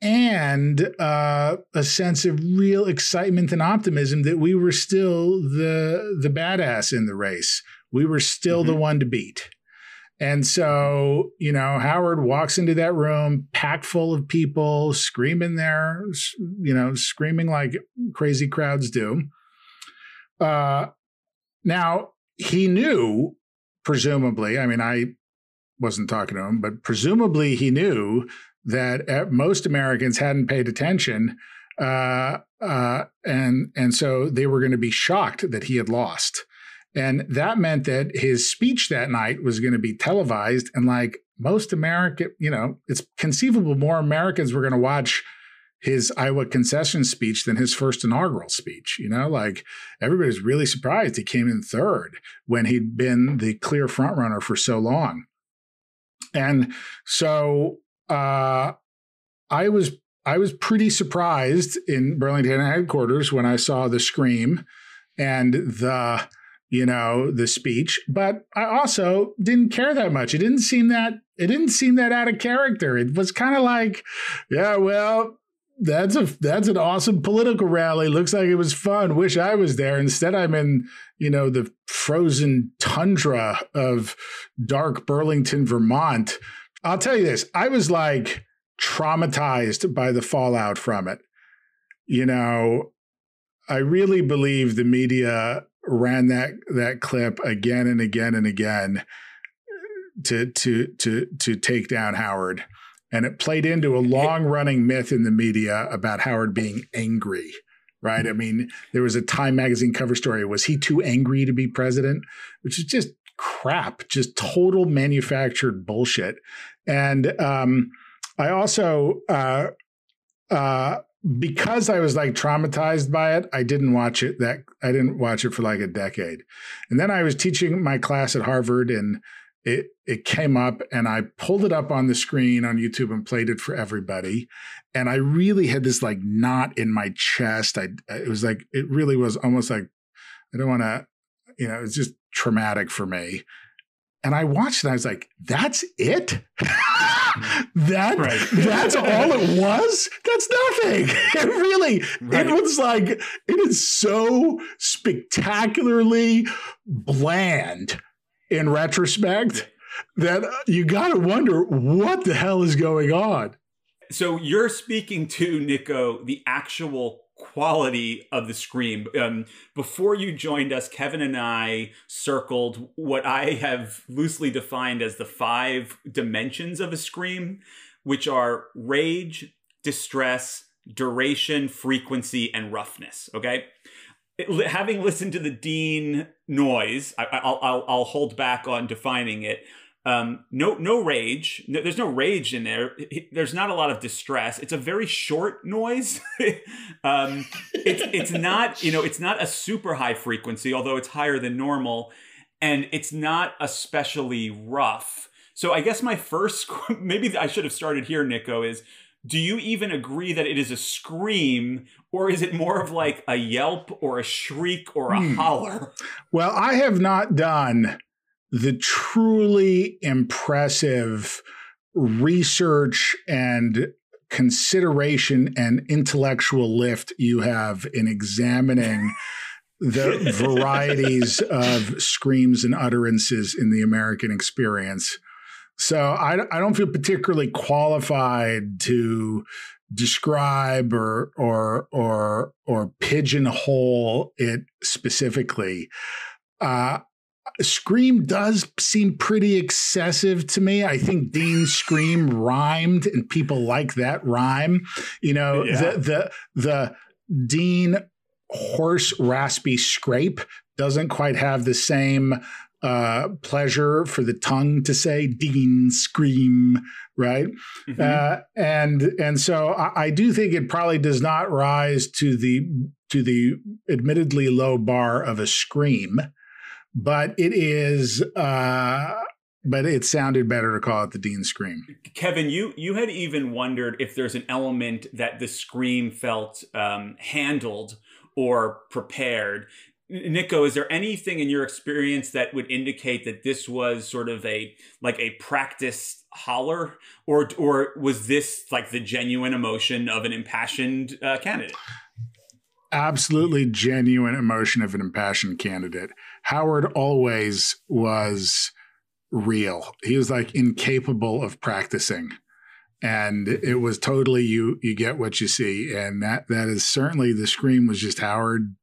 and uh, a sense of real excitement and optimism that we were still the the badass in the race. We were still mm-hmm. the one to beat. And so, you know, Howard walks into that room packed full of people screaming there, you know, screaming like crazy crowds do. Uh, now, he knew, presumably, I mean, I wasn't talking to him, but presumably he knew that most Americans hadn't paid attention, uh, uh, and and so they were going to be shocked that he had lost, and that meant that his speech that night was going to be televised, and like most American, you know, it's conceivable more Americans were going to watch his Iowa concession speech than his first inaugural speech. You know, like everybody's really surprised he came in third when he'd been the clear frontrunner for so long. And so uh, I was I was pretty surprised in Burlington headquarters when I saw the scream and the you know the speech, but I also didn't care that much. It didn't seem that it didn't seem that out of character. It was kind of like, yeah, well, that's a that's an awesome political rally. Looks like it was fun. Wish I was there. Instead, I'm in you know the frozen tundra of dark Burlington, Vermont I'll tell you this I was like traumatized by the fallout from it. You know, I really believe the media ran that that clip again and again and again uh, to to to to take down Howard. And it played into a long running myth in the media about Howard being angry right? I mean, there was a Time magazine cover story. Was he too angry to be president? Which is just crap, just total manufactured bullshit. And um, I also, uh, uh, because I was like traumatized by it, I didn't watch it. That I didn't watch it for like a decade. And then I was teaching my class at Harvard, and it it came up, and I pulled it up on the screen on YouTube and played it for everybody. And I really had this like knot in my chest. I it was like it really was almost like I don't want to, you know, it's just traumatic for me. And I watched it. And I was like, "That's it." that right. that's all it was that's nothing it really right. it was like it is so spectacularly bland in retrospect that you got to wonder what the hell is going on so you're speaking to nicco the actual quality of the scream. Um, before you joined us, Kevin and I circled what I have loosely defined as the five dimensions of a scream, which are rage, distress, duration, frequency, and roughness. Okay. It, having listened to the Dean noise, I, will I'll, I'll hold back on defining it. Um, no, no rage. No, there's no rage in there. There's not a lot of distress. It's a very short noise. um, it's it's not you know it's not a super high frequency, although it's higher than normal, and it's not especially rough. So I guess my first maybe I should have started here, Nicco. Is do you even agree that it is a scream or is it more of like a yelp or a shriek or a hmm. holler? Well, I have not done the truly impressive research and consideration and intellectual lift you have in examining the varieties of screams and utterances in the American experience. So I, I don't feel particularly qualified to describe or or or or pigeonhole it specifically. Uh, Scream does seem pretty excessive to me. I think Dean's Scream rhymed and people like that rhyme. You know, yeah. the the the Dean hoarse raspy scrape doesn't quite have the same uh, pleasure for the tongue to say Dean scream, right? Mm-hmm. Uh, and and so I, I, do think it probably does not rise to the to the admittedly low bar of a scream, but it is. Uh, but it sounded better to call it the Dean scream. Kevin, you you had even wondered if there's an element that the scream felt um, handled or prepared. Nicco, is there anything in your experience that would indicate that this was sort of a like a practice holler, or or was this like the genuine emotion of an impassioned uh, candidate? Absolutely genuine emotion of an impassioned candidate. Howard always was real. He was like incapable of practicing. And it was totally you you get what you see. And that that is certainly the scream was just Howard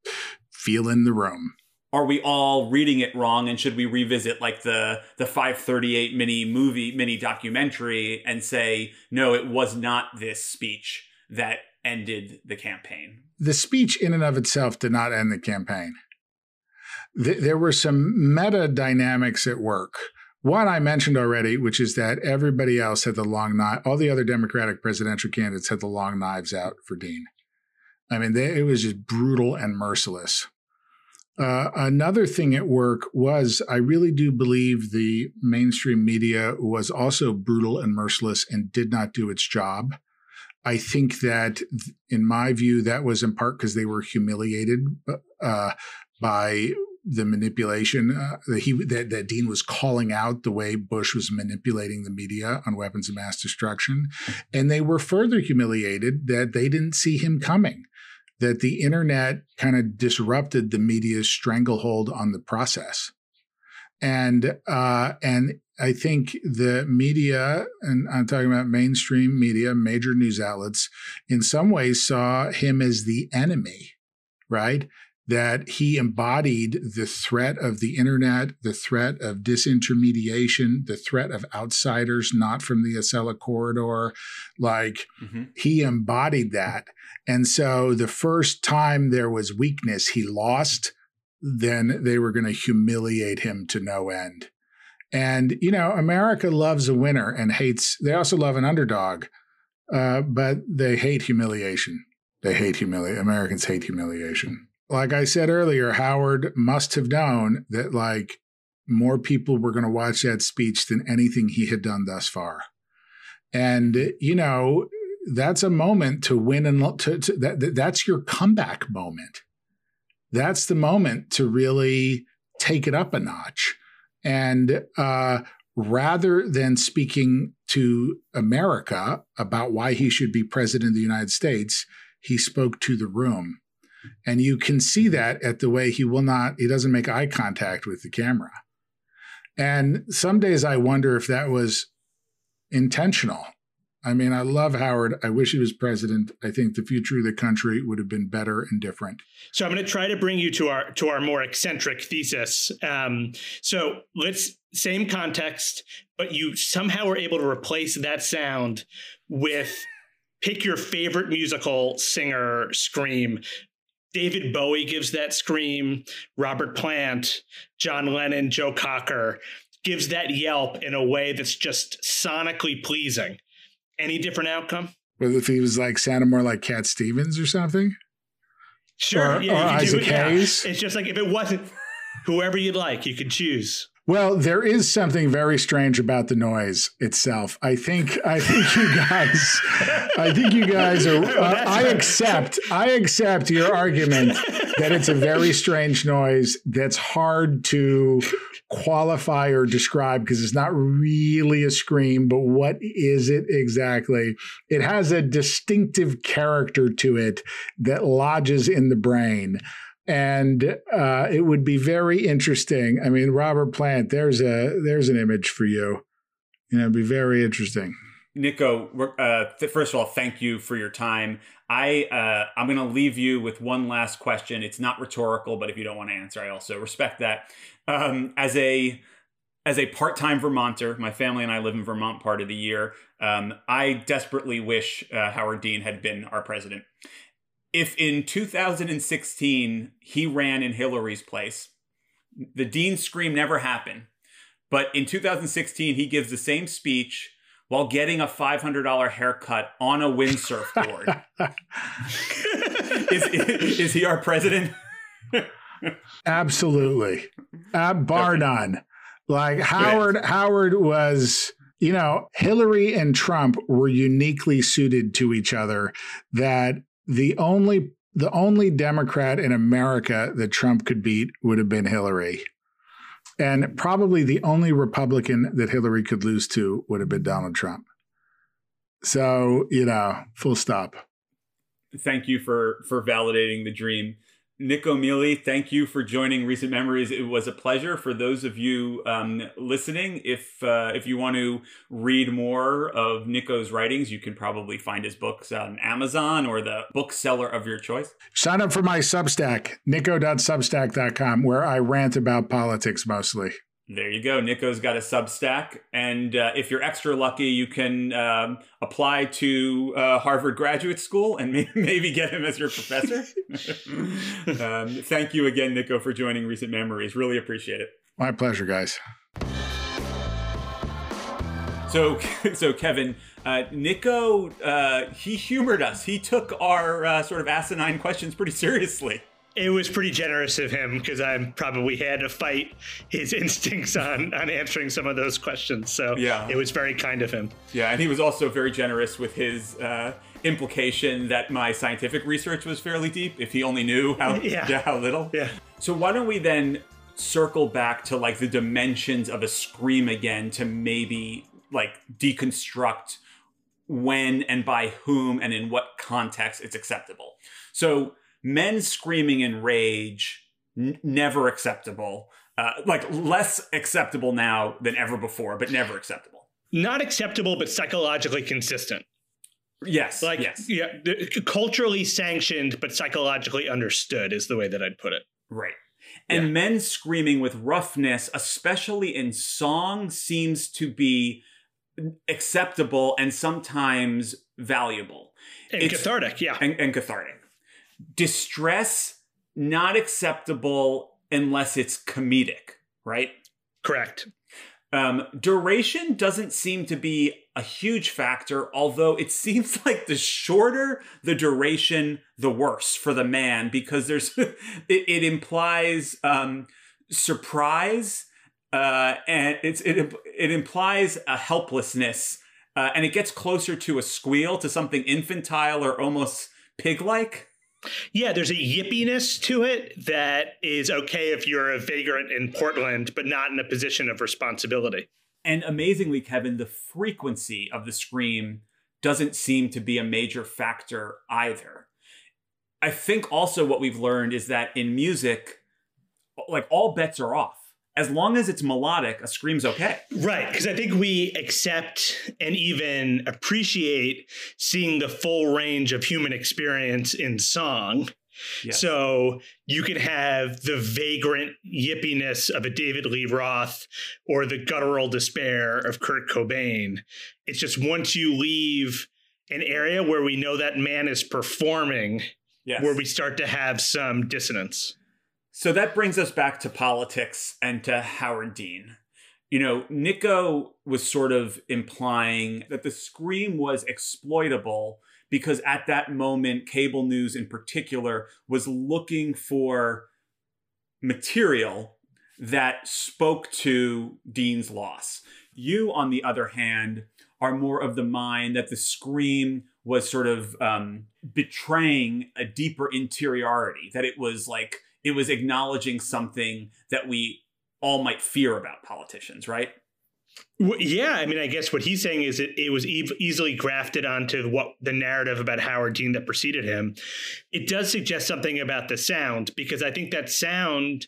feeling the room. Are we all reading it wrong and should we revisit like the the 538 mini movie mini documentary and say no it was not this speech that ended the campaign? The speech in and of itself did not end the campaign. There were some meta dynamics at work one I mentioned already, which is that everybody else had the long knife. All the other Democratic presidential candidates had the long knives out for Dean. I mean, they, it was just brutal and merciless. Uh, another thing at work was I really do believe the mainstream media was also brutal and merciless and did not do its job. I think that, in my view, that was in part because they were humiliated uh, by the manipulation uh, that he that, that Dean was calling out the way Bush was manipulating the media on weapons of mass destruction, and they were further humiliated that they didn't see him coming, that the internet kind of disrupted the media's stranglehold on the process, and uh, and I think the media, and I'm talking about mainstream media, major news outlets, in some ways saw him as the enemy, right? That he embodied the threat of the internet, the threat of disintermediation, the threat of outsiders not from the Acela corridor. Like mm-hmm. he embodied that. And so the first time there was weakness, he lost, then they were going to humiliate him to no end. And, you know, America loves a winner and hates, they also love an underdog, uh, but they hate humiliation. They hate humiliation. Americans hate humiliation like I said earlier, Howard must have known that like more people were going to watch that speech than anything he had done thus far. And, you know, that's a moment to win and to, to that, that's your comeback moment. That's the moment to really take it up a notch. And uh, rather than speaking to America about why he should be president of the United States, he spoke to the room and you can see that at the way he will not, he doesn't make eye contact with the camera. And some days I wonder if that was intentional. I mean, I love Howard. I wish he was president. I think the future of the country would have been better and different. So I'm going to try to bring you to our to our more eccentric thesis. Um, so let's same context, but you somehow were able to replace that sound with pick your favorite musical singer scream David Bowie gives that scream. Robert Plant, John Lennon, Joe Cocker gives that yelp in a way that's just sonically pleasing. Any different outcome? Well, if he was like sounded more like Cat Stevens or something? Sure. Or, yeah, or Isaac Hayes? Yeah. It's just like if it wasn't whoever you'd like, you could choose. Well, there is something very strange about the noise itself. I think I think you guys I think you guys are uh, I accept I accept your argument that it's a very strange noise that's hard to qualify or describe because it's not really a scream, but what is it exactly? It has a distinctive character to it that lodges in the brain and uh, it would be very interesting. I mean, Robert Plant, there's a there's an image for you. You know, it'd be very interesting. Nicco, uh, th- first of all, thank you for your time. I uh, I'm going to leave you with one last question. It's not rhetorical, but if you don't want to answer, I also respect that. Um, as a as a part-time Vermonter, my family and I live in Vermont part of the year. Um, I desperately wish uh, Howard Dean had been our president if in 2016 he ran in Hillary's place, the Dean scream never happened. But in 2016, he gives the same speech while getting a $500 haircut on a windsurf board. is, is he our president? Absolutely. Uh, bar none. Like Howard, Howard was, you know, Hillary and Trump were uniquely suited to each other that the only the only Democrat in America that Trump could beat would have been Hillary. And probably the only Republican that Hillary could lose to would have been Donald Trump. So, you know, full stop. Thank you for for validating the dream. Nicco Mele, thank you for joining Recent Memories. It was a pleasure. For those of you um, listening, if uh, if you want to read more of Nicco's writings, you can probably find his books on Amazon or the bookseller of your choice. Sign up for my Substack, nico.substack.com, where I rant about politics mostly. There you go. Nicco's got a Substack, and uh, if you're extra lucky, you can um, apply to uh, Harvard Graduate School and maybe, maybe get him as your professor. um, thank you again, Nicco, for joining Recent Memories. Really appreciate it. My pleasure, guys. So, so Kevin, uh, Nicco, uh, he humored us. He took our uh, sort of asinine questions pretty seriously. It was pretty generous of him because I probably had to fight his instincts on on answering some of those questions. So Yeah. it was very kind of him. Yeah, and he was also very generous with his uh, implication that my scientific research was fairly deep. If he only knew how Yeah. how little. Yeah. So why don't we then circle back to like the dimensions of a scream again to maybe like deconstruct when and by whom and in what context it's acceptable. So men screaming in rage n- never acceptable. Uh, like less acceptable now than ever before, but never acceptable. Not acceptable, but psychologically consistent. Yes. Like, yes. yeah, culturally sanctioned, but psychologically understood is the way that I'd put it. Right. And Yeah. men screaming with roughness, especially in song, seems to be acceptable and sometimes valuable And It's- cathartic, yeah. and, and cathartic. Distress, not acceptable unless it's comedic, right? Correct. Um, duration doesn't seem to be a huge factor, although it seems like the shorter the duration, the worse for the man because there's it, it implies um, surprise uh, and it's it it implies a helplessness uh, and it gets closer to a squeal to something infantile or almost pig-like. Yeah, there's a yippiness to it that is okay if you're a vagrant in Portland, but not in a position of responsibility. And amazingly, Kevin, the frequency of the scream doesn't seem to be a major factor either. I think also what we've learned is that in music, like all bets are off. As long as it's melodic, a scream's okay. Right, because I think we accept and even appreciate seeing the full range of human experience in song. Yes. So you can have the vagrant yippiness of a David Lee Roth or the guttural despair of Kurt Cobain. It's just once you leave an area where we know that man is performing, Yes. where we start to have some dissonance. So that brings us back to politics and to Howard Dean. You know, Nico was sort of implying that the scream was exploitable because at that moment, cable news in particular was looking for material that spoke to Dean's loss. You, on the other hand, are more of the mind that the scream was sort of um, betraying a deeper interiority, that it was like it was acknowledging something that we all might fear about politicians, right? Well, yeah, I mean, I guess what he's saying is it, it was e- easily grafted onto what the narrative about Howard Dean that preceded him. It does suggest something about the sound because I think that sound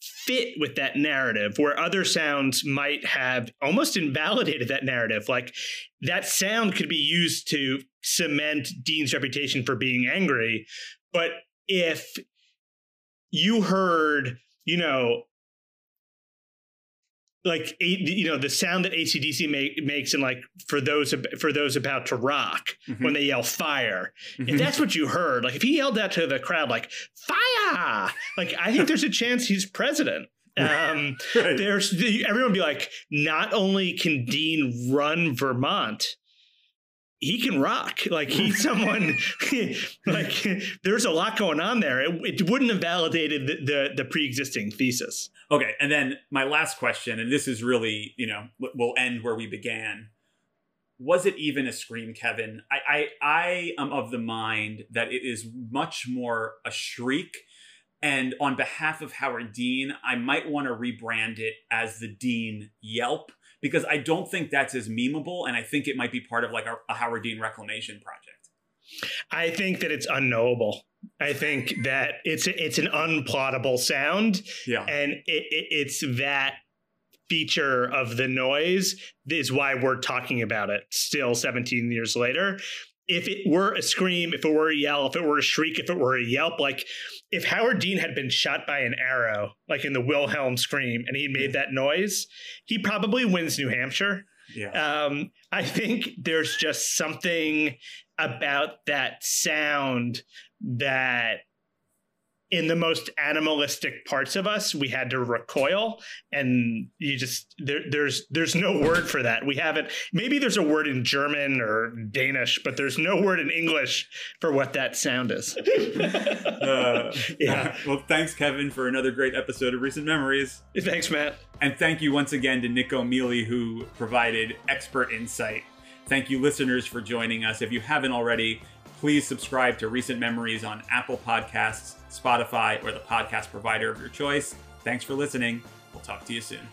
fit with that narrative where other sounds might have almost invalidated that narrative. Like that sound could be used to cement Dean's reputation for being angry. But if you heard, you know, like you know the sound that ACDC make, makes and like for those for those about to rock mm-hmm. when they yell fire mm-hmm. if that's what you heard like if he yelled that to the crowd like fire like I think there's a chance he's president um right. there's everyone be like not only can Dean run Vermont he can rock. Like he's someone. like there's a lot going on there. It, it wouldn't have validated the, the, the pre-existing thesis. Okay, and then my last question, and this is really you know we'll end where we began. Was it even a scream, Kevin? I I, I am of the mind that it is much more a shriek. And on behalf of Howard Dean, I might want to rebrand it as the Dean Yelp because I don't think that's as memeable, and I think it might be part of like a, a Howard Dean reclamation project. I think that it's unknowable. I think that it's it's an unplottable sound, yeah, and it, it, it's that feature of the noise is why we're talking about it still 17 years later if it were a scream, if it were a yell, if it were a shriek, if it were a yelp, like if Howard Dean had been shot by an arrow, like in the Wilhelm scream, and he made that noise, he probably wins New Hampshire. Yeah. Um, I think there's just something about that sound that in the most animalistic parts of us we had to recoil and you just there, there's there's no word for that. We haven't maybe there's a word in german or danish but there's no word in english for what that sound is. Uh, yeah. well thanks kevin for another great episode of recent memories. Thanks matt. And thank you once again to nicco mele who provided expert insight. Thank you listeners for joining us. If you haven't already please subscribe to recent memories on apple podcasts Spotify, or the podcast provider of your choice. Thanks for listening. We'll talk to you soon.